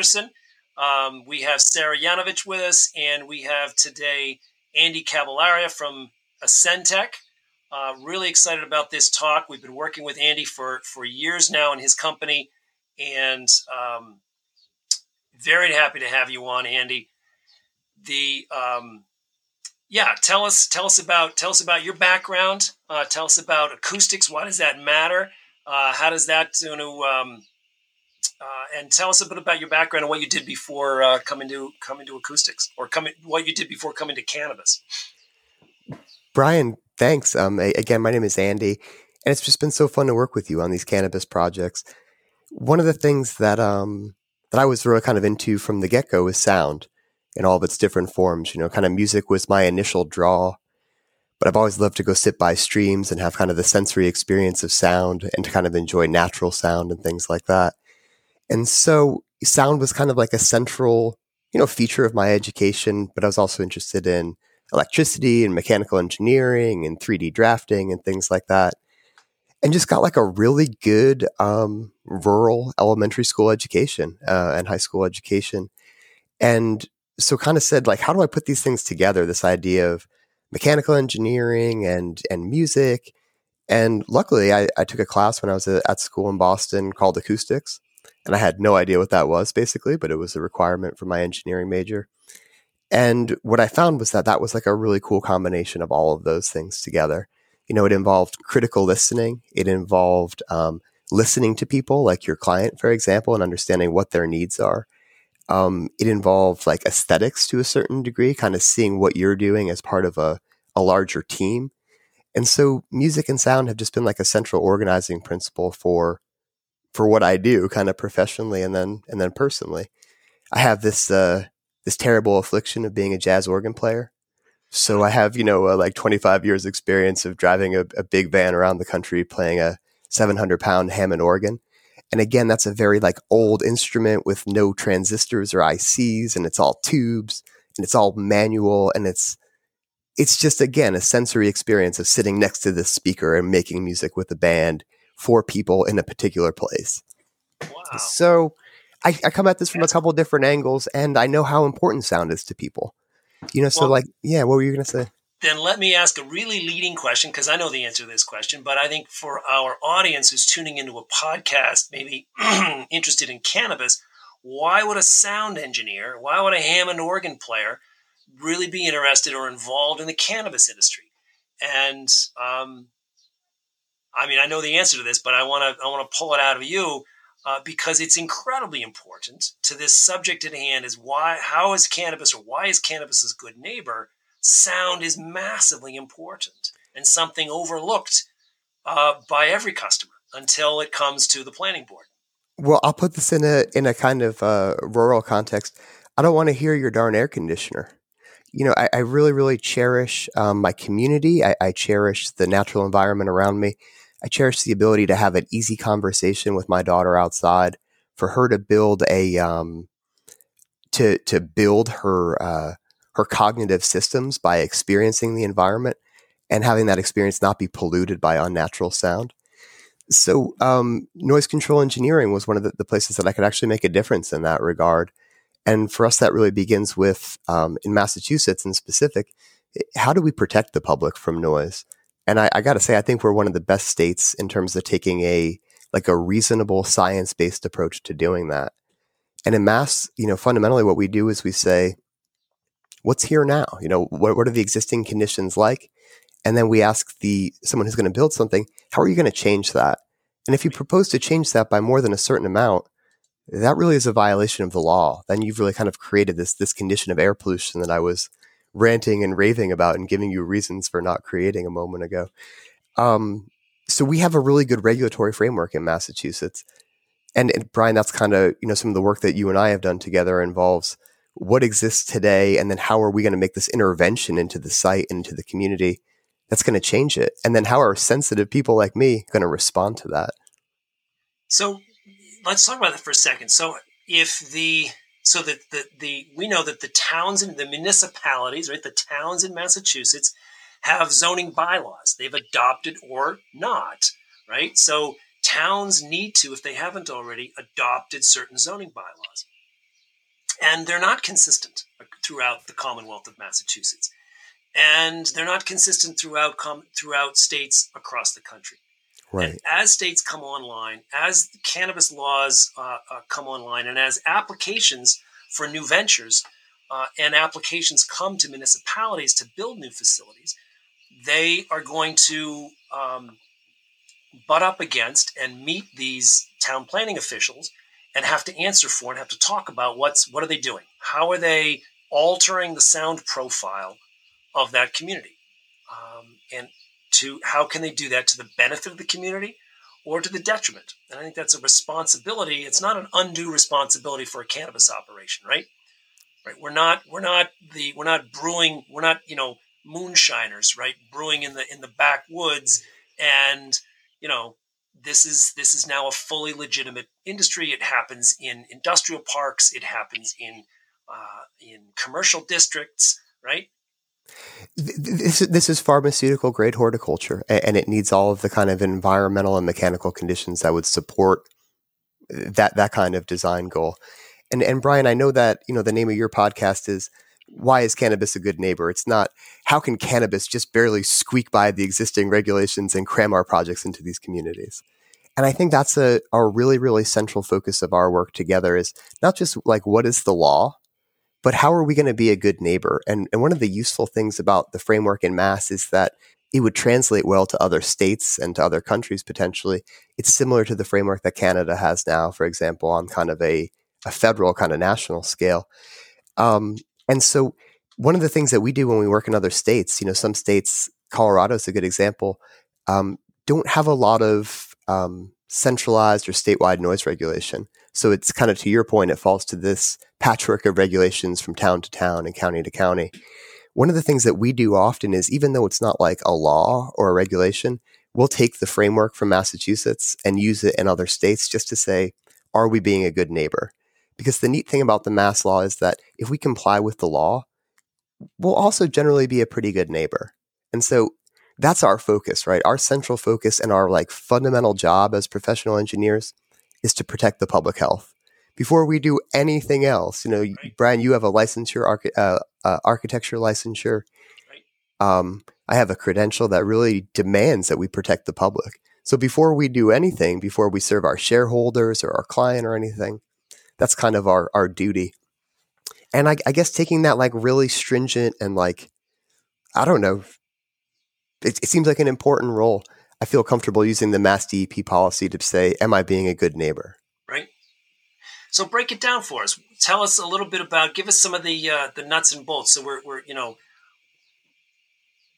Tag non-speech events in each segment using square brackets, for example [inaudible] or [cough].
Anderson. Um, we have Sarah Yanovich with us, and we have today Andy Carballeira from Acentech. Uh, really excited about this talk. We've been working with Andy for for years now in his company, and um, very happy to have you on, Andy. The um, yeah, tell us tell us about tell us about your background. Uh, tell us about acoustics. Why does that matter? Uh, how does that you know? Um, uh, and tell us a bit about your background and what you did before uh, coming to coming to acoustics, or coming what you did before coming to cannabis. Brian, thanks. Um, again, my name is Andy, and it's just been so fun to work with you on these cannabis projects. One of the things that um, that I was really kind of into from the get go is sound in all of its different forms. You know, kind of music was my initial draw but I've always loved to go sit by streams and have kind of the sensory experience of sound and to kind of enjoy natural sound and things like that. And so sound was kind of like a central, you know, feature of my education, but I was also interested in electricity and mechanical engineering and 3D drafting and things like that. And just got like a really good um, rural elementary school education uh, and high school education. And so kind of said, like, how do I put these things together? This idea of mechanical engineering and and music. And luckily, I, I took a class when I was at school in Boston called acoustics, and I had no idea what that was basically, but it was a requirement for my engineering major. And what I found was that that was like a really cool combination of all of those things together. You know, it involved critical listening. It involved um, listening to people, like your client, for example, and understanding what their needs are. Um, it involved like aesthetics to a certain degree, kind of seeing what you're doing as part of a, a larger team. And so music and sound have just been like a central organizing principle for for what I do kind of professionally and then and then personally. I have this uh this terrible affliction of being a jazz organ player. So I have, you know, uh, like 25 years experience of driving a, a big van around the country playing a 700 pound Hammond organ. And again, that's a very like old instrument with no transistors or ICs and it's all tubes and it's all manual and it's it's just again a sensory experience of sitting next to this speaker and making music with a band for people in a particular place. Wow. So I, I come at this from a couple different angles and I know how important sound is to people. You know, so well, like, yeah, what were you going to say? then let me ask a really leading question because I know the answer to this question, but I think for our audience who's tuning into a podcast, maybe [clears throat] interested in cannabis, why would a sound engineer, why would a Hammond organ player really be interested or involved in the cannabis industry? And um, I mean, I know the answer to this, but I want to I want to pull it out of you uh, because it's incredibly important to this subject at hand. Is why how is cannabis or why is cannabis a good neighbor? sound is massively important and something overlooked uh, by every customer until it comes to the planning board. Well, I'll put this in a in a kind of uh, rural context. I don't want to hear your darn air conditioner. You know, I, I really, really cherish um, my community. I, I cherish the natural environment around me. I cherish the ability to have an easy conversation with my daughter outside. For her to build a um, to to build her uh, her cognitive systems by experiencing the environment and having that experience not be polluted by unnatural sound. So, um, noise control engineering was one of the, the, places that I could actually make a difference in that regard. And for us, that really begins with, um, in Massachusetts in specific, how do we protect the public from noise? And I, I got to say, I think we're one of the best states in terms of taking a like a reasonable science based approach to doing that. And in Mass, you know, fundamentally, what we do is we say, what's here now? You know, what, what are the existing conditions like? And then we ask the someone who's going to build something, how are you going to change that? And if you propose to change that by more than a certain amount, that really is a violation of the law. Then you've really kind of created this this condition of air pollution that I was ranting and raving about and giving you reasons for not creating a moment ago. Um, so we have a really good regulatory framework in Massachusetts. And, and Brian, that's kind of you know some of the work that you and I have done together involves what exists today and then how are we going to make this intervention into the site into the community that's going to change it and then how are sensitive people like me going to respond to that so let's talk about that for a second so if the so that the, the we know that the towns and the municipalities right the towns in massachusetts have zoning bylaws they've adopted or not right so towns need to, if they haven't already, adopted certain zoning bylaws. And they're not consistent throughout the Commonwealth of Massachusetts. And they're not consistent throughout com- throughout states across the country. Right. And as states come online, as cannabis laws uh, uh, come online, and as applications for new ventures uh, and applications come to municipalities to build new facilities, they are going to um, butt up against and meet these town planning officials and have to answer for and have to talk about what's what are they doing how are they altering the sound profile of that community um, and to how can they do that to the benefit of the community or to the detriment and i think that's a responsibility it's not an undue responsibility for a cannabis operation right right we're not we're not the we're not brewing we're not you know moonshiners right brewing in the in the backwoods and you know this is this is now a fully legitimate industry. It happens in industrial parks. It happens in uh, in commercial districts, right? This this is pharmaceutical grade horticulture, and it needs all of the kind of environmental and mechanical conditions that would support uh, that that kind of design goal. And and Brian, I know that you know the name of your podcast is why is cannabis a good neighbor? It's not how can cannabis just barely squeak by the existing regulations and cram our projects into these communities. And I think that's a, a really, really central focus of our work together is not just like what is the law, but how are we going to be a good neighbor? And, and one of the useful things about the framework in Mass is that it would translate well to other states and to other countries potentially. It's similar to the framework that Canada has now, for example, on kind of a, a federal kind of national scale. Um, and so one of the things that we do when we work in other states, you know, some states, Colorado is a good example, um, don't have a lot of um, centralized or statewide noise regulation. So it's kind of to your point, it falls to this patchwork of regulations from town to town and county to county. One of the things that we do often is even though it's not like a law or a regulation, we'll take the framework from Massachusetts and use it in other states just to say, are we being a good neighbor? Because the neat thing about the mass law is that if we comply with the law, we'll also generally be a pretty good neighbor. And so that's our focus, right? Our central focus and our like fundamental job as professional engineers is to protect the public health. Before we do anything else, you know, right. Brian, you have a licensure, archi- uh, uh, architecture licensure. Right. Um, I have a credential that really demands that we protect the public. So before we do anything, before we serve our shareholders or our client or anything, that's kind of our our duty. And I, I guess taking that like really stringent and like I don't know, it, it seems like an important role. I feel comfortable using the Mass DEP policy to say, "Am I being a good neighbor?" Right. So break it down for us. Tell us a little bit about. Give us some of the uh, the nuts and bolts. So we're we're you know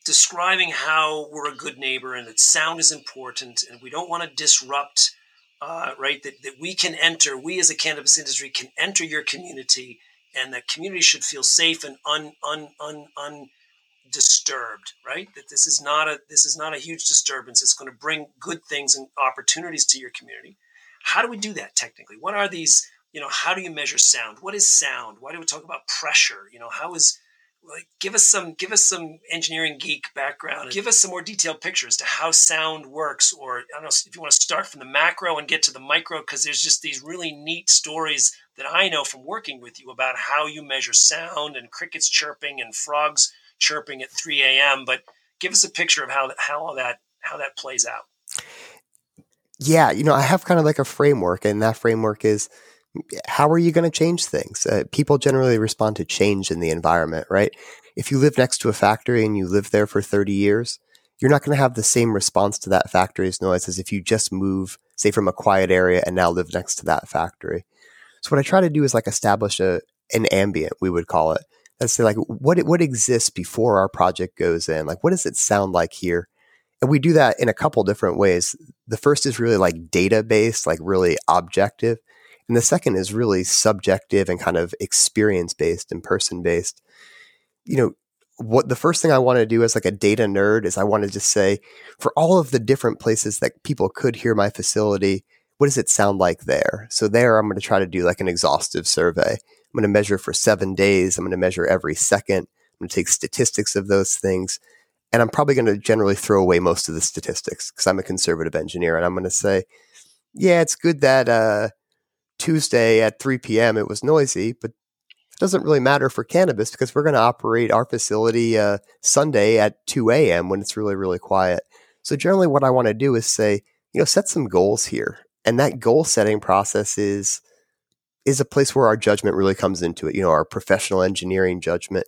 describing how we're a good neighbor and that sound is important and we don't want to disrupt uh, right? That, that we can enter, we as a cannabis industry can enter your community, and that community should feel safe and un, un, un, un, undisturbed, right? That this is not a this is not a huge disturbance. It's going to bring good things and opportunities to your community. How do we do that technically? What are these? You know, how do you measure sound? What is sound? Why do we talk about pressure? You know, how is like give us some give us some engineering geek background give us some more detailed pictures to how sound works or i don't know if you want to start from the macro and get to the micro because there's just these really neat stories that i know from working with you about how you measure sound and crickets chirping and frogs chirping at 3 a.m but give us a picture of how how that how that plays out yeah you know i have kind of like a framework and that framework is how are you going to change things? Uh, people generally respond to change in the environment, right? If you live next to a factory and you live there for 30 years, you're not going to have the same response to that factory's noise as if you just move, say, from a quiet area and now live next to that factory. So what I try to do is like establish a an ambient, we would call it. Let's say like what what exists before our project goes in. Like what does it sound like here? And we do that in a couple different ways. The first is really like data based, like really objective. And the second is really subjective and kind of experience based and person based. You know, what the first thing I want to do as like a data nerd is I want to just say for all of the different places that people could hear my facility, what does it sound like there? So there I'm going to try to do like an exhaustive survey. I'm going to measure for seven days. I'm going to measure every second. I'm going to take statistics of those things. And I'm probably going to generally throw away most of the statistics because I'm a conservative engineer. And I'm going to say, yeah, it's good that uh, Tuesday at 3 p.m. it was noisy, but it doesn't really matter for cannabis because we're going to operate our facility uh, Sunday at 2 a.m. when it's really, really quiet. So generally, what I want to do is say, you know, set some goals here, and that goal setting process is is a place where our judgment really comes into it. You know, our professional engineering judgment,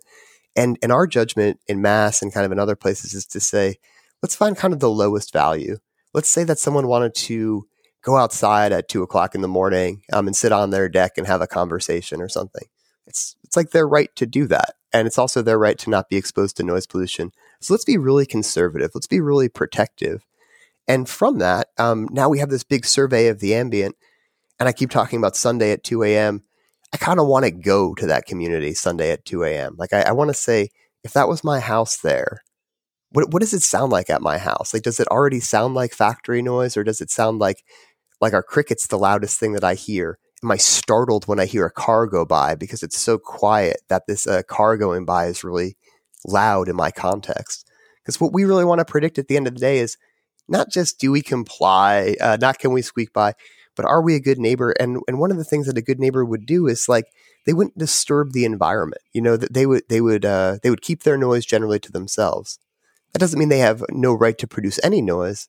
and and our judgment in mass and kind of in other places is to say, let's find kind of the lowest value. Let's say that someone wanted to go outside at two o'clock in the morning um, and sit on their deck and have a conversation or something. It's it's like their right to do that, and it's also their right to not be exposed to noise pollution. So let's be really conservative. Let's be really protective. And from that, um, now we have this big survey of the ambient, and I keep talking about Sunday at two a.m. I kind of want to go to that community Sunday at two a.m. Like I, I want to say, if that was my house there, what what does it sound like at my house? Like, does it already sound like factory noise, or does it sound like like our cricket's the loudest thing that I hear? am I startled when I hear a car go by because it's so quiet that this uh, car going by is really loud in my context? Because what we really want to predict at the end of the day is not just do we comply, uh, not can we squeak by, but are we a good neighbor? And and one of the things that a good neighbor would do is like they wouldn't disturb the environment. You know that they would they would uh, they would keep their noise generally to themselves. That doesn't mean they have no right to produce any noise,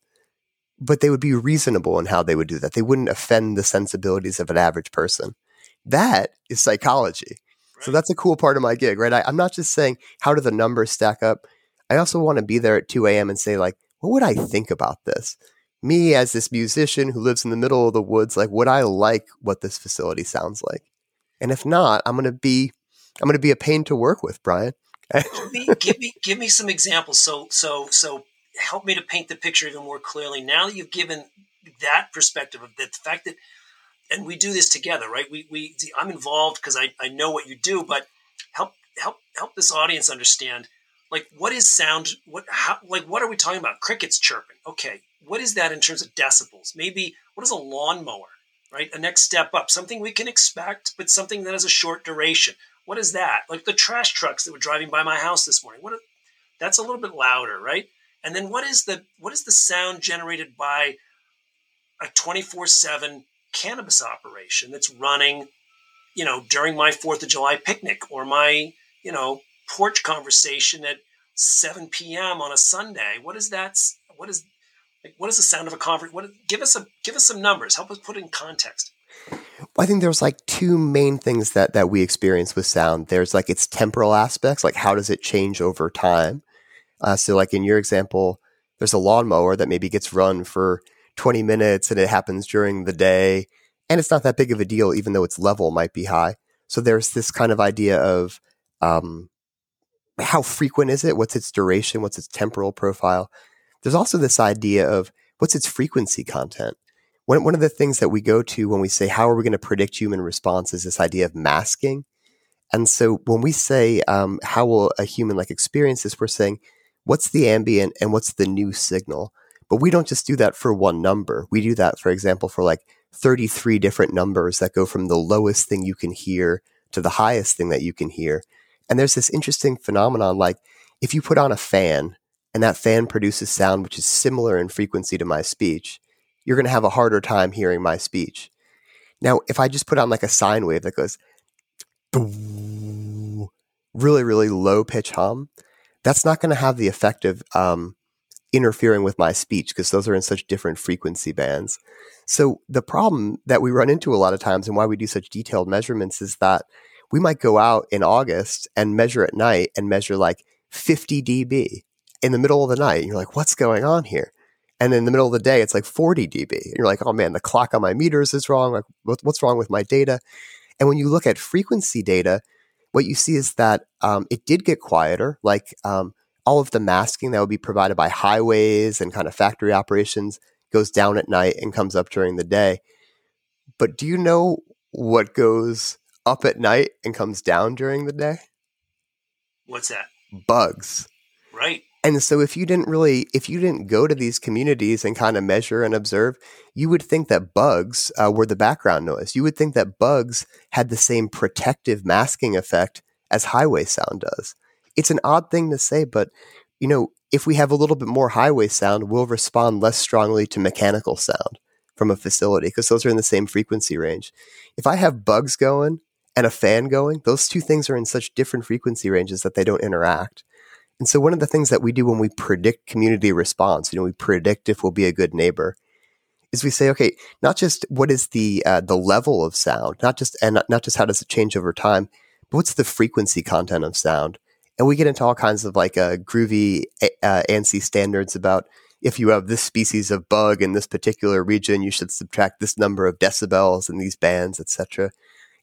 but they would be reasonable in how they would do that. They wouldn't offend the sensibilities of an average person. That is psychology. Right. So that's a cool part of my gig, right? I, I'm not just saying how do the numbers stack up. I also want to be there at 2 a.m. and say, like, what would I think about this? Me as this musician who lives in the middle of the woods, like, would I like what this facility sounds like? And if not, I'm gonna be I'm gonna be a pain to work with, Brian. give, me, give me give me some examples. So so so help me to paint the picture even more clearly. Now that you've given that perspective of the fact that, and we do this together, right? We, we, I'm involved because I, I know what you do, but help, help, help this audience understand, like, what is sound? What, how, like, what are we talking about? Crickets chirping. Okay. What is that in terms of decibels? Maybe what is a lawnmower, right? A next step up, something we can expect, but something that has a short duration. What is that? Like the trash trucks that were driving by my house this morning. What? that's a little bit louder, right? And then what is the what is the sound generated by a 24/7 cannabis operation that's running, you know, during my 4th of July picnic or my, you know, porch conversation at 7 p.m. on a Sunday? What is that what is like, what is the sound of a conference? What give us a give us some numbers. Help us put in context. I think there's like two main things that that we experience with sound. There's like its temporal aspects, like how does it change over time, uh, so, like in your example, there's a lawnmower that maybe gets run for 20 minutes and it happens during the day. And it's not that big of a deal, even though its level might be high. So, there's this kind of idea of um, how frequent is it? What's its duration? What's its temporal profile? There's also this idea of what's its frequency content. One, one of the things that we go to when we say, how are we going to predict human response is this idea of masking. And so when we say, um, how will a human like experience this, we're saying, what's the ambient and what's the new signal. But we don't just do that for one number. We do that, for example, for like 33 different numbers that go from the lowest thing you can hear to the highest thing that you can hear. And there's this interesting phenomenon like if you put on a fan and that fan produces sound which is similar in frequency to my speech, you're going to have a harder time hearing my speech. Now, if I just put on like a sine wave that goes [sniffs] really, really low pitch hum, that's not going to have the effect of um, interfering with my speech because those are in such different frequency bands. So the problem that we run into a lot of times and why we do such detailed measurements is that we might go out in August and measure at night and measure like 50 dB in the middle of the night. You're like, what's going on here? And in the middle of the day, it's like 40 dB. And you're like, oh man, the clock on my meters is wrong. Like, what's wrong with my data? And when you look at frequency data, what you see is that um, it did get quieter. Like um, all of the masking that would be provided by highways and kind of factory operations goes down at night and comes up during the day. But do you know what goes up at night and comes down during the day? What's that? Bugs. Right. And so if you didn't really, if you didn't go to these communities and kind of measure and observe, you would think that bugs uh, were the background noise. You would think that bugs had the same protective masking effect as highway sound does. It's an odd thing to say, but you know, if we have a little bit more highway sound, we'll respond less strongly to mechanical sound. from a facility because those are in the same frequency range. If I have bugs going and a fan going, those two things are in such different frequency ranges that they don't interact. And so one of the things that we do when we predict community response, you know, we predict if we'll be a good neighbor, is we say, okay, not just what is the uh, the level of sound, not just and not, just how does it change over time, but what's the frequency content of sound? And we get into all kinds of like uh, groovy uh, ANSI standards about if you have this species of bug in this particular region, you should subtract this number of decibels in these bands, etc.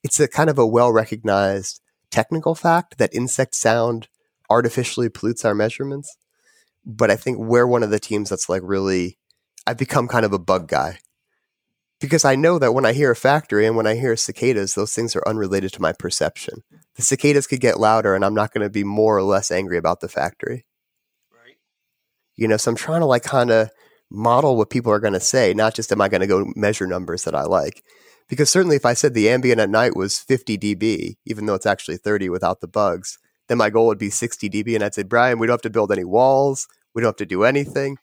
It's a kind of a well recognized technical fact that insect sound artificially pollutes our measurements. But I think we're one of the teams that's like really, I've become kind of a bug guy because I know that when I hear a factory and when I hear cicadas, those things are unrelated to my perception. The cicadas could get louder, and I'm not going to be more or less angry about the factory. Right. You know, so I'm trying to like kind of model what people are going to say, not just am I going to go measure numbers that I like. Because certainly, if I said the ambient at night was 50 dB, even though it's actually 30 without the bugs, then my goal would be 60 dB. And I'd say, Brian, we don't have to build any walls. We don't have to do anything.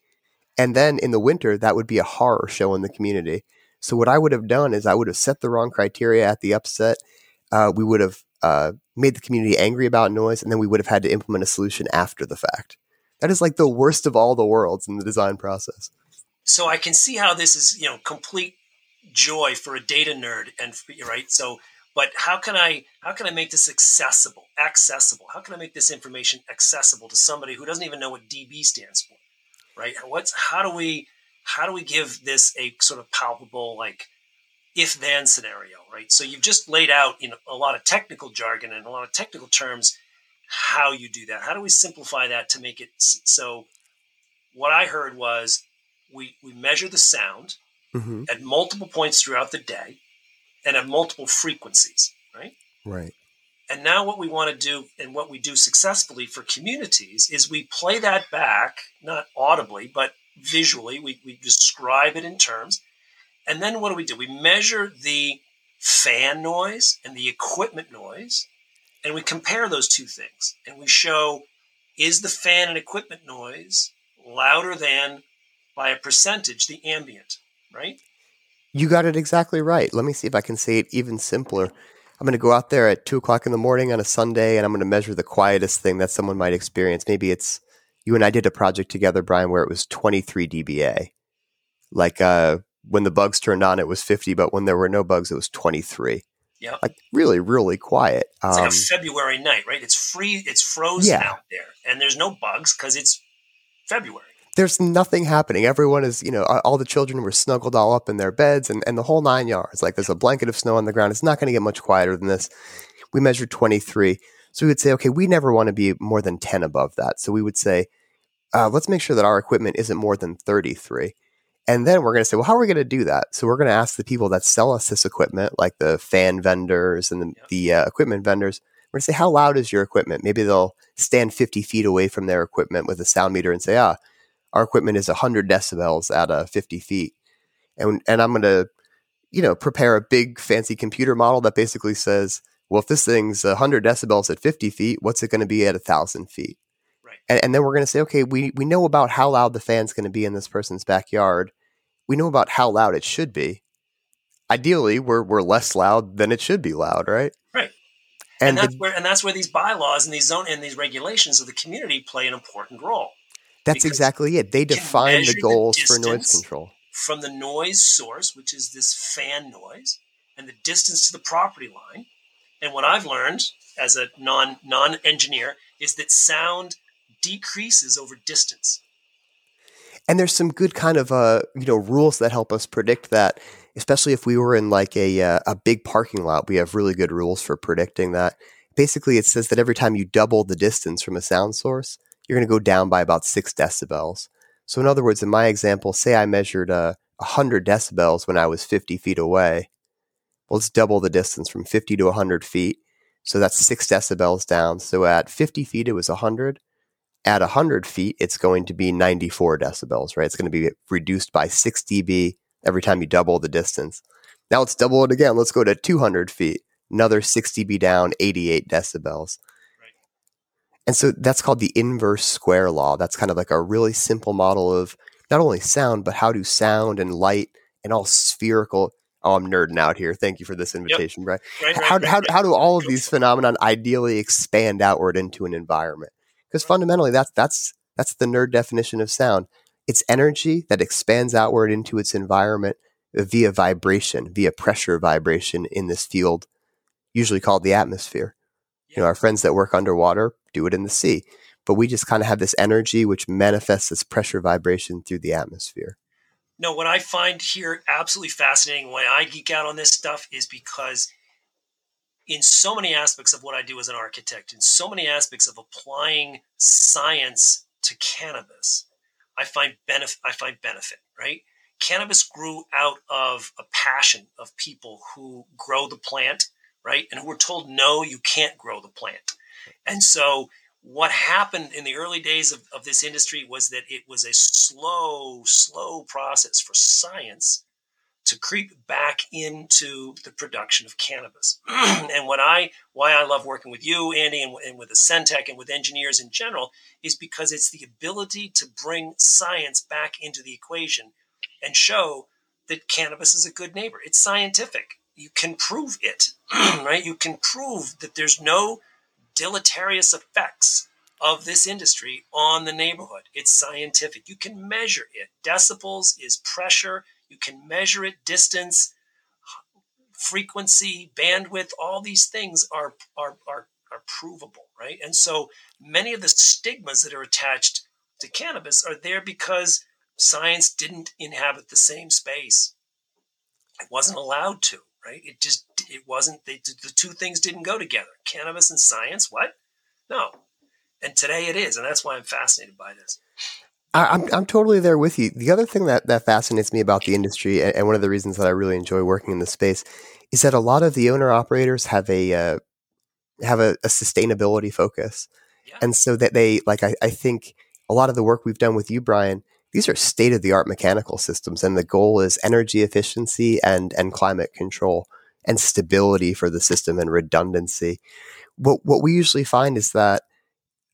And then in the winter, that would be a horror show in the community so what I would have done is I would have set the wrong criteria at the upset. Uh, we would have uh, made the community angry about noise, and then we would have had to implement a solution after the fact. That is like the worst of all the worlds in the design process. So I can see how this is, you know, complete joy for a data nerd, and right. So, but how can I how can I make this accessible? Accessible. How can I make this information accessible to somebody who doesn't even know what DB stands for? Right. What's how do we how do we give this a sort of palpable like if then scenario right so you've just laid out in a lot of technical jargon and a lot of technical terms how you do that how do we simplify that to make it so what i heard was we we measure the sound mm-hmm. at multiple points throughout the day and at multiple frequencies right right and now what we want to do and what we do successfully for communities is we play that back not audibly but visually, we, we describe it in terms. And then what do we do? We measure the fan noise and the equipment noise, and we compare those two things. And we show is the fan and equipment noise louder than by a percentage the ambient, right? You got it exactly right. Let me see if I can say it even simpler. I'm going to go out there at two o'clock in the morning on a Sunday and I'm going to measure the quietest thing that someone might experience. Maybe it's you and I did a project together, Brian, where it was 23 dBA. Like uh, when the bugs turned on, it was 50, but when there were no bugs, it was 23. Yeah. Like really, really quiet. It's um, like a um, February night, right? It's free, it's frozen yeah. out there, and there's no bugs because it's February. There's nothing happening. Everyone is, you know, all the children were snuggled all up in their beds and, and the whole nine yards. Like there's a blanket of snow on the ground. It's not going to get much quieter than this. We measured 23. So we would say, okay, we never want to be more than 10 above that. So we would say, uh, let's make sure that our equipment isn't more than 33. And then we're going to say, well, how are we going to do that? So we're going to ask the people that sell us this equipment, like the fan vendors and the, the uh, equipment vendors, we're going to say, how loud is your equipment? Maybe they'll stand 50 feet away from their equipment with a sound meter and say, ah, our equipment is 100 decibels at uh, 50 feet. And, and I'm going to, you know, prepare a big fancy computer model that basically says, well, if this thing's 100 decibels at 50 feet, what's it going to be at 1,000 feet? And, and then we're going to say, okay, we, we know about how loud the fan's going to be in this person's backyard. We know about how loud it should be. Ideally, we're, we're less loud than it should be loud, right? Right. And, and that's the, where and that's where these bylaws and these zone and these regulations of the community play an important role. That's exactly it. They define the goals the for noise control. From the noise source, which is this fan noise, and the distance to the property line. And what I've learned as a non non engineer is that sound decreases over distance. And there's some good kind of uh, you know rules that help us predict that, especially if we were in like a uh, a big parking lot. We have really good rules for predicting that. Basically, it says that every time you double the distance from a sound source, you're going to go down by about six decibels. So, in other words, in my example, say I measured uh, 100 decibels when I was 50 feet away. Well, let's double the distance from 50 to 100 feet. So that's six decibels down. So at 50 feet, it was 100 at 100 feet, it's going to be 94 decibels, right? It's going to be reduced by 6 dB every time you double the distance. Now let's double it again. Let's go to 200 feet, another 6 dB down, 88 decibels. Right. And so that's called the inverse square law. That's kind of like a really simple model of not only sound, but how do sound and light and all spherical. Oh, I'm nerding out here. Thank you for this invitation, yep. Brian. Right, how, right, how, right. how do all of these phenomenon ideally expand outward into an environment? Because fundamentally, that's that's that's the nerd definition of sound. It's energy that expands outward into its environment via vibration, via pressure vibration in this field, usually called the atmosphere. Yeah. You know, our friends that work underwater do it in the sea, but we just kind of have this energy which manifests as pressure vibration through the atmosphere. No, what I find here absolutely fascinating, why I geek out on this stuff is because in so many aspects of what I do as an architect, in so many aspects of applying science to cannabis, I find benefit. I find benefit. Right, cannabis grew out of a passion of people who grow the plant, right, and were told no, you can't grow the plant, and so what happened in the early days of, of this industry was that it was a slow, slow process for science to creep back into the production of cannabis. [clears throat] and what I why I love working with you, Andy, and, and with Acentech and with engineers in general is because it's the ability to bring science back into the equation and show that cannabis is a good neighbor. It's scientific. You can prove it, [clears throat] right? You can prove that there's no deleterious effects of this industry on the neighborhood. It's scientific. You can measure it. Decibels is pressure you can measure it, distance, frequency, bandwidth, all these things are, are, are, are provable, right? And so many of the stigmas that are attached to cannabis are there because science didn't inhabit the same space. It wasn't allowed to, right? It just, it wasn't, they, the two things didn't go together. Cannabis and science, what? No. And today it is. And that's why I'm fascinated by this. I, am I'm totally there with you. The other thing that, that fascinates me about the industry, and, and one of the reasons that I really enjoy working in this space, is that a lot of the owner operators have a uh, have a, a, sustainability focus, yeah. and so that they like I, I think a lot of the work we've done with you, Brian, these are state of the art mechanical systems, and the goal is energy efficiency and and climate control and stability for the system and redundancy. What what we usually find is that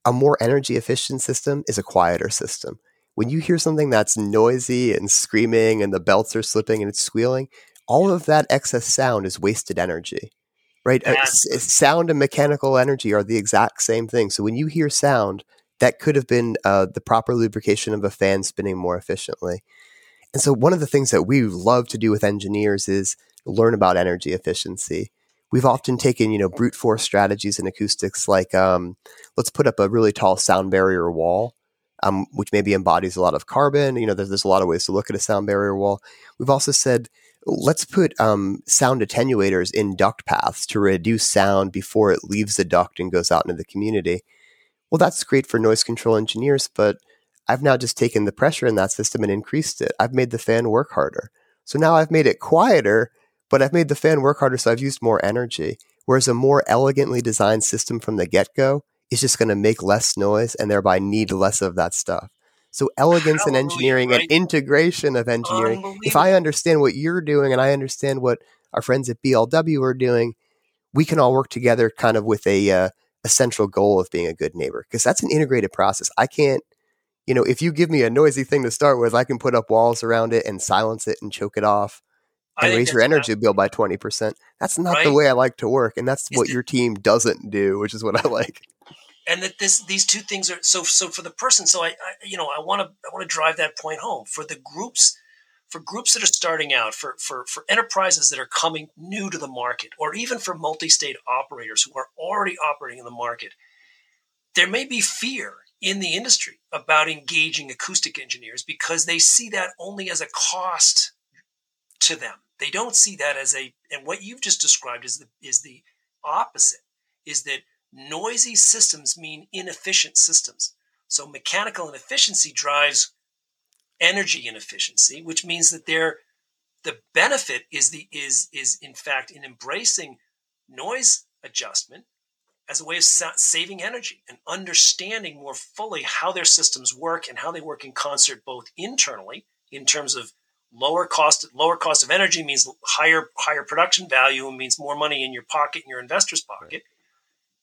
a more energy efficient system is a quieter system when you hear something that's noisy and screaming and the belts are slipping and it's squealing, all of that excess sound is wasted energy, right? Uh, sound and mechanical energy are the exact same thing. So when you hear sound, that could have been uh, the proper lubrication of a fan spinning more efficiently. And so one of the things that we love to do with engineers is learn about energy efficiency. We've often taken, you know, brute force strategies in acoustics like um, let's put up a really tall sound barrier wall um, which maybe embodies a lot of carbon. You know, there's, there's a lot of ways to look at a sound barrier wall. We've also said, let's put um, sound attenuators in duct paths to reduce sound before it leaves the duct and goes out into the community. Well, that's great for noise control engineers, but I've now just taken the pressure in that system and increased it. I've made the fan work harder. So now I've made it quieter, but I've made the fan work harder, so I've used more energy. Whereas a more elegantly designed system from the get go is just going to make less noise and thereby need less of that stuff. So elegance in engineering right? and integration of engineering. If I understand what you're doing and I understand what our friends at BLW are doing, we can all work together kind of with a uh, a central goal of being a good neighbor because that's an integrated process. I can't you know, if you give me a noisy thing to start with, I can put up walls around it and silence it and choke it off and raise your energy bill by 20%. That's not right? the way I like to work. And that's what your team doesn't do, which is what I like and that this these two things are so so for the person so i, I you know i want to i want to drive that point home for the groups for groups that are starting out for for for enterprises that are coming new to the market or even for multi-state operators who are already operating in the market there may be fear in the industry about engaging acoustic engineers because they see that only as a cost to them they don't see that as a and what you've just described is the is the opposite is that Noisy systems mean inefficient systems. So mechanical inefficiency drives energy inefficiency, which means that there the benefit is the is is in fact in embracing noise adjustment as a way of saving energy and understanding more fully how their systems work and how they work in concert both internally in terms of lower cost lower cost of energy means higher higher production value and means more money in your pocket in your investor's pocket right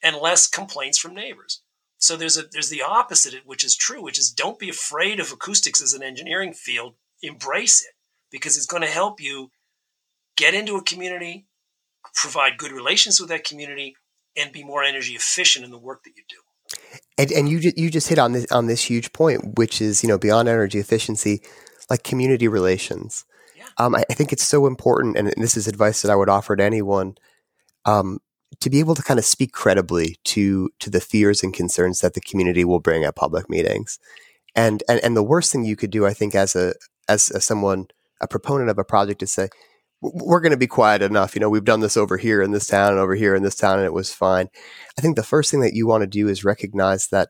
and less complaints from neighbors. So there's a there's the opposite, which is true, which is don't be afraid of acoustics as an engineering field. Embrace it because it's going to help you get into a community, provide good relations with that community, and be more energy efficient in the work that you do. And, and you you just hit on this on this huge point, which is you know beyond energy efficiency, like community relations. Yeah. Um, I, I, think it's so important, and this is advice that I would offer to anyone, um, to be able to kind of speak credibly to to the fears and concerns that the community will bring at public meetings. And and and the worst thing you could do, I think, as a as, as someone a proponent of a project, is say, we're going to be quiet enough. You know, we've done this over here in this town and over here in this town, and it was fine. I think the first thing that you want to do is recognize that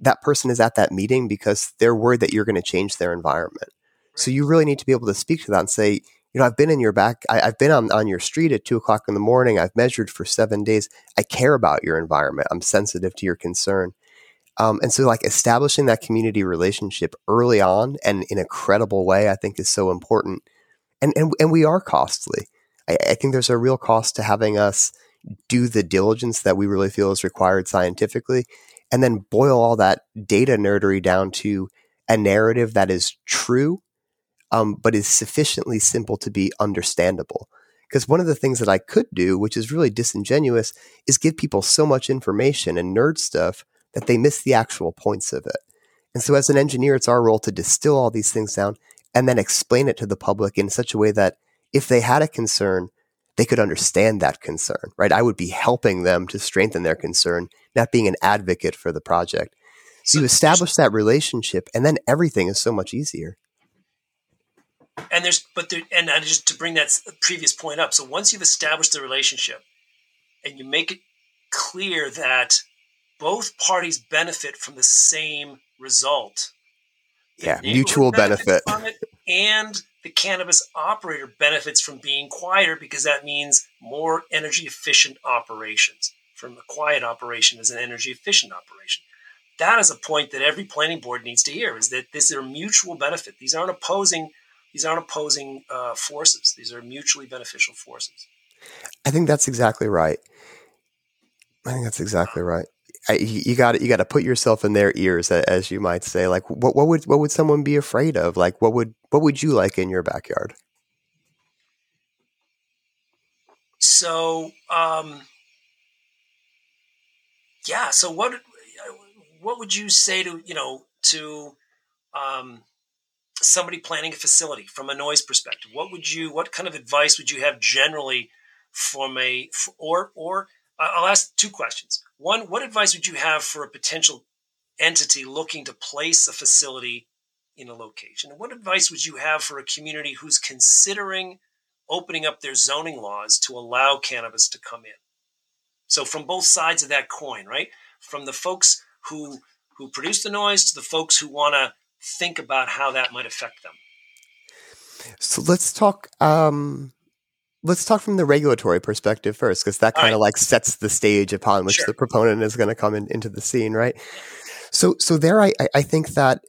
that person is at that meeting because they're worried that you're going to change their environment. Right. So you really need to be able to speak to that and say, you know, I've been in your back, I, have been on, on your street at two o'clock in the morning. I've measured for seven days. I care about your environment. I'm sensitive to your concern. Um, and so, like, establishing that community relationship early on and in a credible way, I think is so important and and, and we are costly. I, I think there's a real cost to having us do the diligence that we really feel is required scientifically, and then boil all that data nerdery down to a narrative that is true, um, but is sufficiently simple to be understandable. Because one of the things that I could do, which is really disingenuous, is give people so much information and nerd stuff that they miss the actual points of it. And so, as an engineer, it's our role to distill all these things down and then explain it to the public in such a way that if they had a concern, they could understand that concern, right? I would be helping them to strengthen their concern, not being an advocate for the project. So you establish that relationship, and then everything is so much easier. And there's, but there, and just to bring that previous point up. So once you've established the relationship, and you make it clear that both parties benefit from the same result, yeah, mutual benefit. and the cannabis operator benefits from being quieter because that means more energy efficient operations. From a quiet operation is an energy efficient operation. That is a point that every planning board needs to hear: is that this is a mutual benefit. These aren't opposing. These aren't opposing uh, forces. These are mutually beneficial forces. I think that's exactly right. I think that's exactly right. I, you got you got to put yourself in their ears, as you might say. Like, what what would what would someone be afraid of? Like, what would what would you like in your backyard? So, um, yeah. So, what what would you say to you know to um, somebody planning a facility from a noise perspective? What would you what kind of advice would you have generally from a or or uh, I'll ask two questions one, what advice would you have for a potential entity looking to place a facility in a location? And what advice would you have for a community who's considering opening up their zoning laws to allow cannabis to come in? So from both sides of that coin, right? From the folks who who produce the noise to the folks who want to think about how that might affect them. So let's talk um, let's talk from the regulatory perspective first, because that kind of right. like sets the stage upon which sure. the proponent is going to come in, into the scene, right? So, so there, I, I think that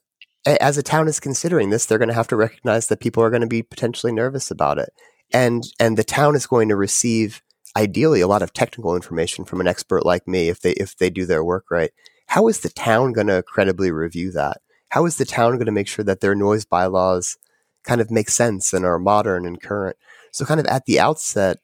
as a town is considering this, they're going to have to recognize that people are going to be potentially nervous about it, and and the town is going to receive ideally a lot of technical information from an expert like me if they if they do their work right. How is the town going to credibly review that? How is the town going to make sure that their noise bylaws kind of make sense and are modern and current? So, kind of at the outset,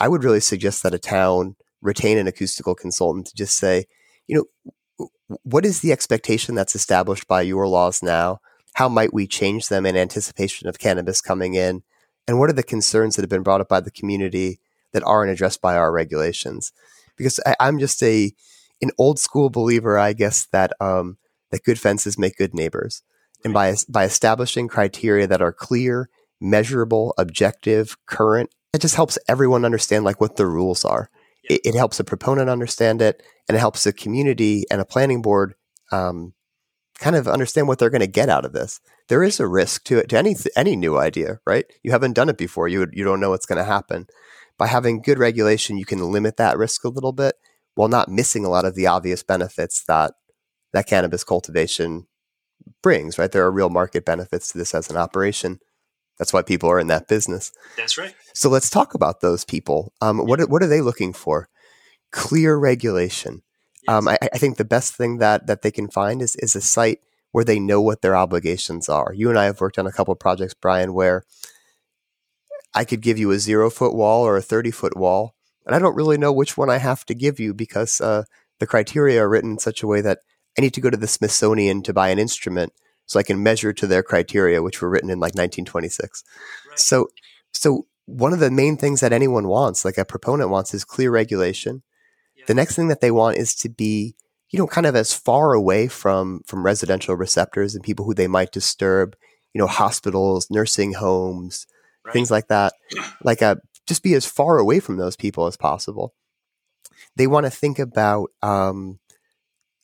I would really suggest that a town retain an acoustical consultant to just say, you know, what is the expectation that's established by your laws now? How might we change them in anticipation of cannabis coming in? And what are the concerns that have been brought up by the community that aren't addressed by our regulations? Because I, am just a an old school believer, I guess that um, that good fences make good neighbors, and by by establishing criteria that are clear measurable, objective, current. It just helps everyone understand like what the rules are. It, it, helps a proponent understand it, and it helps the community and a planning board um, kind of understand what they're going to get out of this. There is a risk to it to any any new idea, right? You haven't done it before. You you don't know what's going to happen. By having good regulation, you can limit that risk a little bit while not missing a lot of the obvious benefits that that cannabis cultivation brings. Right? There are real market benefits to this as an operation. That's why people are in that business. That's right. So let's talk about those people. Um, what are, what are they looking for? Clear regulation. Yes. Um, I, I, think the best thing that that they can find is is a site where they know what their obligations are. You and I have worked on a couple of projects, Brian, where I could give you a zero foot wall or a 30 foot wall. And I don't really know which one I have to give you because uh, the criteria are written in such a way that I need to go to the Smithsonian to buy an instrument so I can measure to their criteria, which were written in like 1926. Right. So, so one of the main things that anyone wants, like a proponent wants, is clear regulation. Yeah. The next thing that they want is to be, you know, kind of as far away from from residential receptors and people who they might disturb. You know, hospitals, nursing homes, right. things like that. Like a uh, just be as far away from those people as possible. They want to think about um,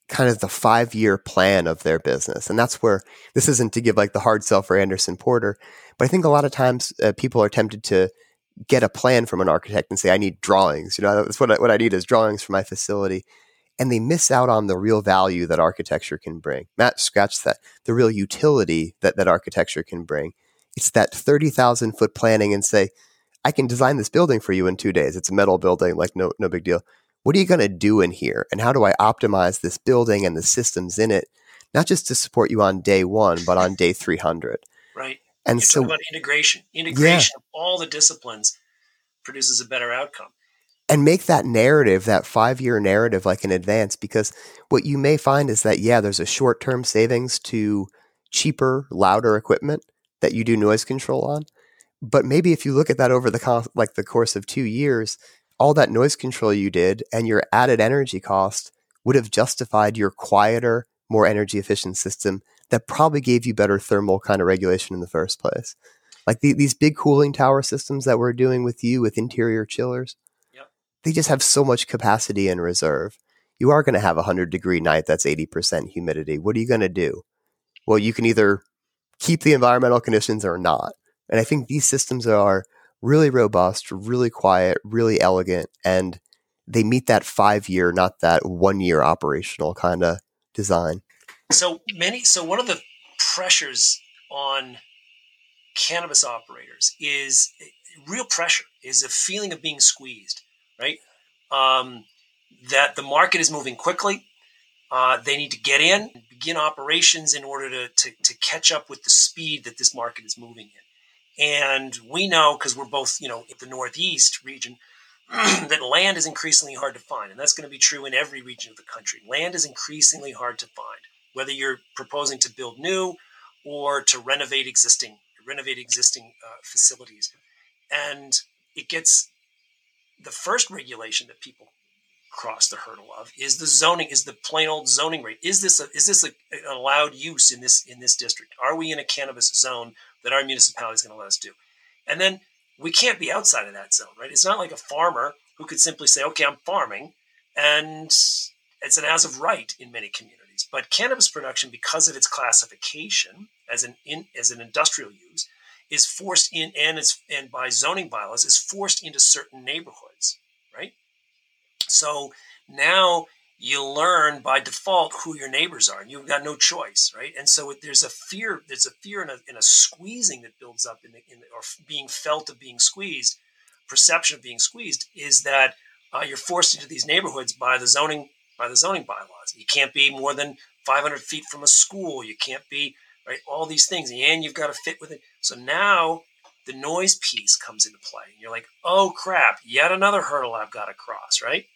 kind of the five year plan of their business. And that's where this isn't to give like the hard sell for Anderson Porter, but I think a lot of times uh, people are tempted to get a plan from an architect and say, I need drawings. You know, that's what I, what I need is drawings for my facility. And they miss out on the real value that architecture can bring. Matt scratched that, the real utility that, that architecture can bring. It's that 30,000 foot planning and say, I can design this building for you in two days. It's a metal building, like no, no big deal what are you going to do in here? And how do I optimize this building and the systems in it, not just to support you on day one, but on day 300? Right. And You're so, about integration, integration yeah. of all the disciplines produces a better outcome. And make that narrative, that five year narrative, like in advance, because what you may find is that, yeah, there's a short term savings to cheaper, louder equipment that you do noise control on. But maybe if you look at that over the like the course of two years, all that noise control you did and your added energy cost would have justified your quieter, more energy efficient system that probably gave you better thermal kind of regulation in the first place. Like the, these big cooling tower systems that we're doing with you with interior chillers, yep. they just have so much capacity in reserve. You are going to have a 100 degree night that's 80% humidity. What are you going to do? Well, you can either keep the environmental conditions or not. And I think these systems are really robust, really quiet, really elegant, and they meet that five year, not that one year operational kind of design. So many. So one of the pressures on cannabis operators is real pressure. Is a feeling of being squeezed, right? Um, that the market is moving quickly. Uh, they need to get in, begin operations in order to, to, to catch up with the speed that this market is moving in. And we know because we're both, you know, in the Northeast region, [clears throat] that land is increasingly hard to find. And that's going to be true in every region of the country. Land is increasingly hard to find, whether you're proposing to build new or to renovate existing renovate existing uh, facilities. And it gets the first regulation that people cross the hurdle of is the zoning is the plain old zoning rate is this a, is this a, an allowed use in this in this district are we in a cannabis zone that our municipality is going to let us do. And then we can't be outside of that zone, right? It's not like a farmer who could simply say, okay, I'm farming, and it's an as of right in many communities. But cannabis production, because of its classification as an in, as an industrial use, is forced in and is and by zoning bylaws is forced into certain neighborhoods? So now you learn by default who your neighbors are and you've got no choice right? And so there's a fear there's a fear and a, and a squeezing that builds up in the, in the, or being felt of being squeezed perception of being squeezed is that uh, you're forced into these neighborhoods by the zoning by the zoning bylaws. You can't be more than 500 feet from a school. You can't be right all these things and you've got to fit with it so now the noise piece comes into play and you're like oh crap yet another hurdle i've got to cross right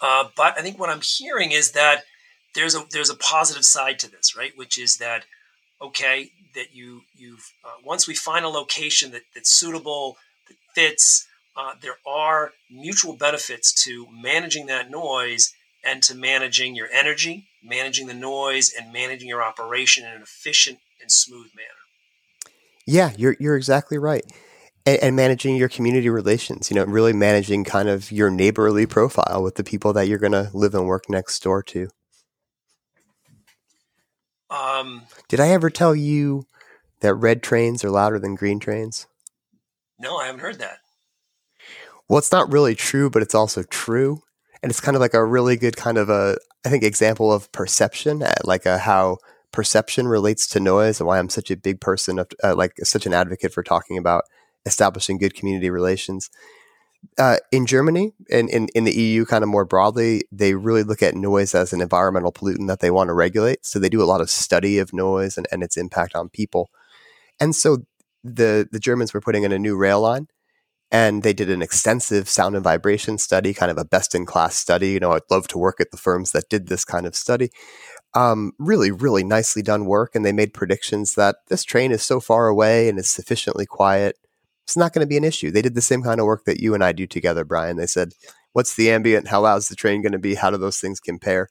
uh, but I think what I'm hearing is that there's a there's a positive side to this, right? Which is that okay, that you you've uh, once we find a location that, that's suitable, that fits, uh, there are mutual benefits to managing that noise and to managing your energy, managing the noise, and managing your operation in an efficient and smooth manner. Yeah, you're you're exactly right and, and, managing your community relations, you know, really managing kind of your neighborly profile with the people that you're going to live and work next door to. Um, Did I ever tell you that red trains are louder than green trains? No, I haven't heard that. Well, it's not really true, but it's also true. And it's kind of like a really good kind of a, I think, example of perception, uh, like a, how perception relates to noise and why I'm such a big person of, uh, like such an advocate for talking about establishing good community relations. Uh, in Germany and in, in the EU, kind of more broadly, they really look at noise as an environmental pollutant that they want to regulate. So they do a lot of study of noise and, and its impact on people. And so the the Germans were putting in a new rail line, and they did an extensive sound and vibration study, kind of a best in class study. You know, I'd love to work at the firms that did this kind of study. Um, really, really nicely done work, and they made predictions that this train is so far away and is sufficiently quiet. It's not going to be an issue. They did the same kind of work that you and I do together, Brian. They said, "What's the ambient? How loud is the train going to be? How do those things compare?"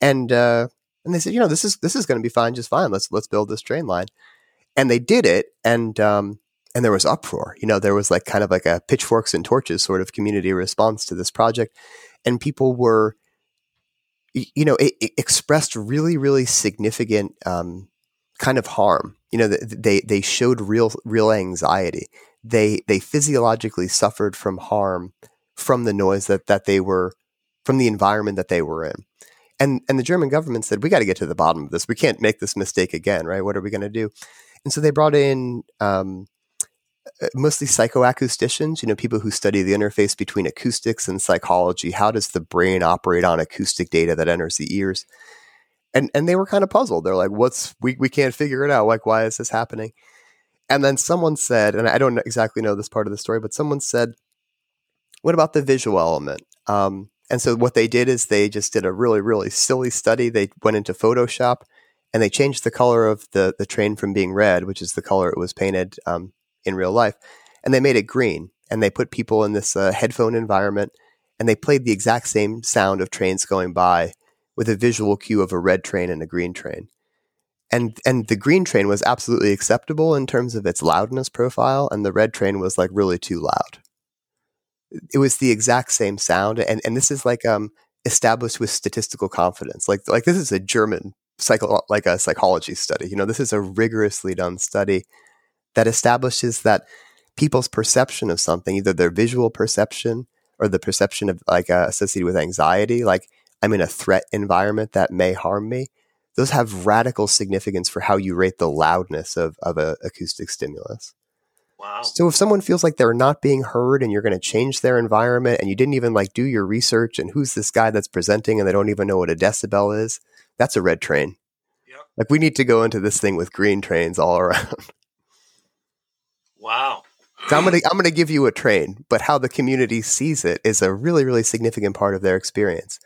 And uh, and they said, "You know, this is this is going to be fine, just fine. Let's let's build this train line." And they did it, and um, and there was uproar. You know, there was like kind of like a pitchforks and torches sort of community response to this project, and people were, you know, it, it expressed really, really significant um, kind of harm. You know, they they showed real real anxiety. They they physiologically suffered from harm from the noise that that they were from the environment that they were in. And and the German government said, we got to get to the bottom of this. We can't make this mistake again, right? What are we going to do? And so they brought in um, uh, mostly psychoacousticians, you know, people who study the interface between acoustics and psychology. How does the brain operate on acoustic data that enters the ears? And and they were kind of puzzled. They're like, "What's we we can't figure it out. Like, why is this happening?" And then someone said, and I don't exactly know this part of the story, but someone said, "What about the visual element?" Um, and so what they did is they just did a really really silly study. They went into Photoshop and they changed the color of the the train from being red, which is the color it was painted um, in real life, and they made it green. And they put people in this uh, headphone environment, and they played the exact same sound of trains going by with a visual cue of a red train and a green train. And and the green train was absolutely acceptable in terms of its loudness profile, and the red train was like really too loud. It was the exact same sound, and and this is like um established with statistical confidence. Like like this is a German psycho like a psychology study. You know, this is a rigorously done study that establishes that people's perception of something, either their visual perception or the perception of like uh, associated with anxiety, like I'm in a threat environment that may harm me, those have radical significance for how you rate the loudness of, of a acoustic stimulus. Wow. So if someone feels like they're not being heard and you're going to change their environment and you didn't even like do your research and who's this guy that's presenting and they don't even know what a decibel is, that's a red train. Yep. Like we need to go into this thing with green trains all [laughs] around. Wow. So I'm gonna [gasps] I'm gonna give you a train, but how the community sees it is a really really significant part of their experience.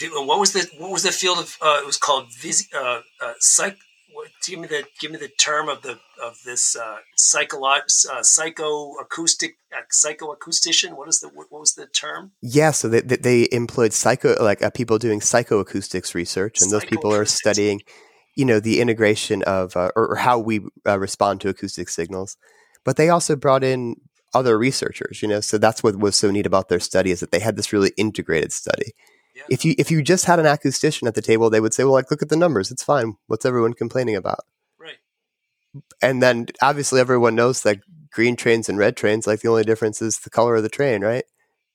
What was the what was the field of? Uh, it was called vis, uh, uh, psych. What, give me the give me the term of the of this uh, psycholo- uh, psychoacoustic uh, psychoacoustician. What is the what was the term? Yeah, so they they employed psycho like uh, people doing psychoacoustics research, and those people are studying you know the integration of uh, or, or, how we uh, respond to acoustic signals but they also brought in other researchers you know so that's what was so neat about their study is that they had this really integrated study yeah. if you if you just had an acoustician at the table they would say well like look at the numbers it's fine what's everyone complaining about right and then obviously everyone knows that green trains and red trains like the only difference is the color of the train right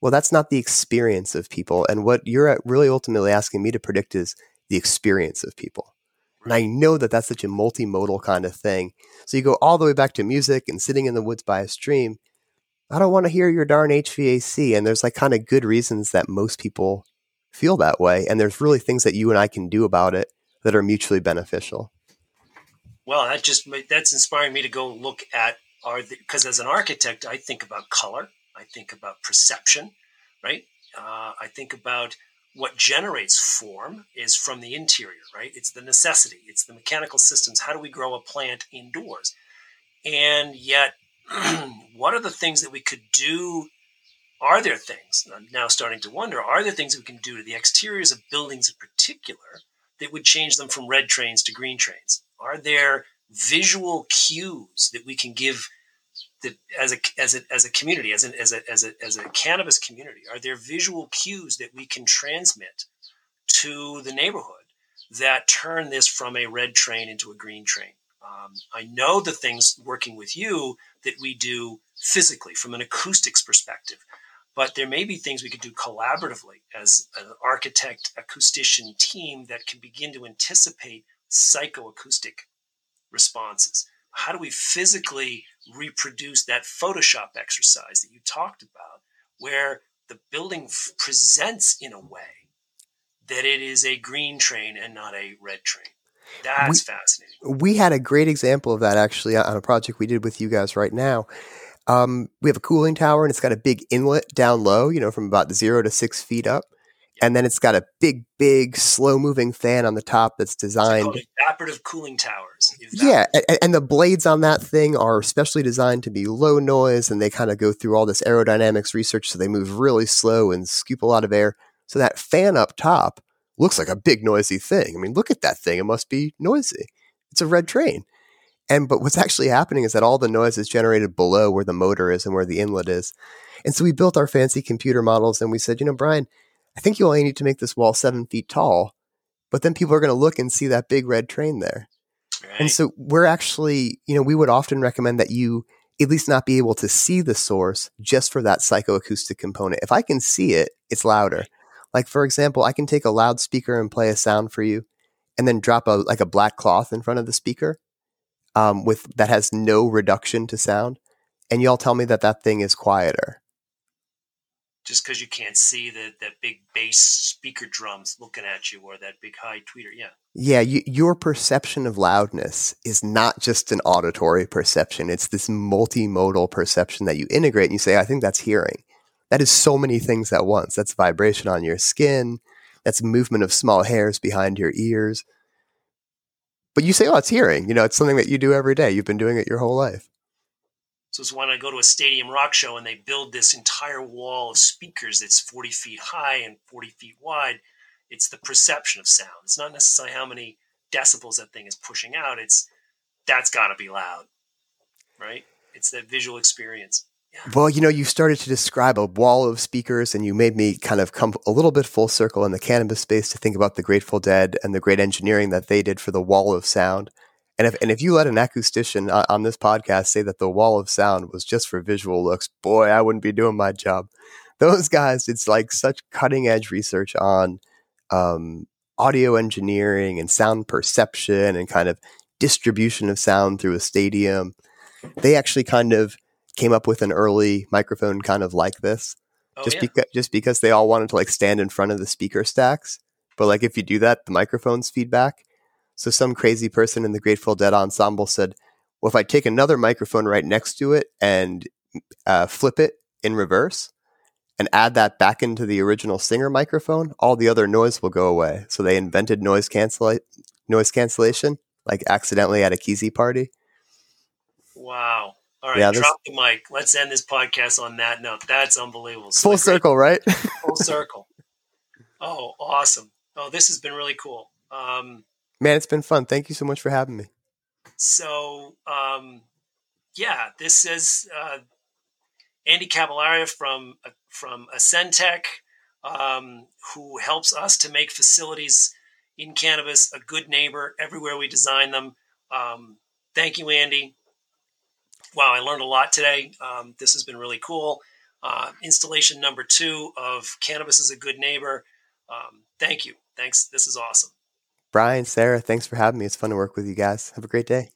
well that's not the experience of people and what you're really ultimately asking me to predict is the experience of people and I know that that's such a multimodal kind of thing. So you go all the way back to music and sitting in the woods by a stream. I don't want to hear your darn HVAC. And there's like kind of good reasons that most people feel that way. And there's really things that you and I can do about it that are mutually beneficial. Well, that just that's inspiring me to go look at are because as an architect, I think about color, I think about perception, right? Uh, I think about what generates form is from the interior, right? It's the necessity, it's the mechanical systems. How do we grow a plant indoors? And yet, [clears throat] what are the things that we could do? Are there things, I'm now starting to wonder, are there things we can do to the exteriors of buildings in particular that would change them from red trains to green trains? Are there visual cues that we can give that as a as a as a community, as a as a as a as a cannabis community, are there visual cues that we can transmit to the neighborhood that turn this from a red train into a green train? Um, I know the things working with you that we do physically from an acoustics perspective, but there may be things we could do collaboratively as an architect acoustician team that can begin to anticipate psychoacoustic responses how do we physically reproduce that Photoshop exercise that you talked about, where the building f- presents in a way that it is a green train and not a red train? That's we, fascinating. We had a great example of that actually on a project we did with you guys right now. Um, we have a cooling tower and it's got a big inlet down low, you know, from about zero to six feet up. And then it's got a big, big, slow moving fan on the top that's designed. evaporative cooling towers. Evaporative. Yeah. And, and, the blades on that thing are specially designed to be low noise and they kind of go through all this aerodynamics research. So they move really slow and scoop a lot of air. So that fan up top looks like a big noisy thing. I mean, look at that thing. It must be noisy. It's a red train. And but what's actually happening is that all the noise is generated below where the motor is and where the inlet is. And so we built our fancy computer models and we said, you know, Brian, I think you only need to make this wall seven feet tall, but then people are going to look and see that big red train there. Right. And so we're actually, you know, we would often recommend that you at least not be able to see the source just for that psychoacoustic component. If I can see it, it's louder. Like for example, I can take a loudspeaker and play a sound for you, and then drop a like a black cloth in front of the speaker, um, with that has no reduction to sound, and y'all tell me that that thing is quieter. Just because you can't see the that big bass speaker drums looking at you, or that big high tweeter, yeah. Yeah, you, your perception of loudness is not just an auditory perception; it's this multimodal perception that you integrate, and you say, "I think that's hearing." that is so many things at once. That's vibration on your skin. That's movement of small hairs behind your ears. But you say, oh, it's hearing. You know, it's something that you do every day. You've been doing it your whole life. So it's when I go to a stadium rock show and they build this entire wall of speakers that's 40 feet high and 40 feet wide. It's the perception of sound. It's not necessarily how many decibels that thing is pushing out. It's that's got to be loud, right? It's that visual experience. Well, you know, you started to describe a wall of speakers, and you made me kind of come a little bit full circle in the cannabis space to think about the Grateful Dead and the great engineering that they did for the wall of sound. And if and if you let an acoustician on this podcast say that the wall of sound was just for visual looks, boy, I wouldn't be doing my job. [laughs] Those guys, it's like such cutting edge research on um, audio engineering and sound perception and kind of distribution of sound through a stadium. They actually kind of came up with an early microphone kind of like this. Oh, just yeah. because just because they all wanted to like stand in front of the speaker stacks. But like if you do that, the microphones feedback. So some crazy person in the Grateful Dead ensemble said, "Well, if I take another microphone right next to it and uh, flip it in reverse and add that back into the original singer microphone, all the other noise will go away." So they invented noise cancel noise cancellation, like accidentally at a Kesey party. Wow. All right, yeah, drop the mic. Let's end this podcast on that note. That's unbelievable. So Full circle, right? Full [laughs] circle. Oh, awesome. Oh, this has been really cool. Um, Man, it's been fun. Thank you so much for having me. So, um, yeah, this is uh, Andy Carballeira from uh, from Acentech, um, who helps us to make facilities in cannabis a good neighbor everywhere we design them. Um, thank you, Andy wow, I learned a lot today. Um, this has been really cool. Uh, installation number two of Cannabis is a Good Neighbor. Um, thank you. Thanks. This is awesome. Brian, Sarah, thanks for having me. It's fun to work with you guys. Have a great day.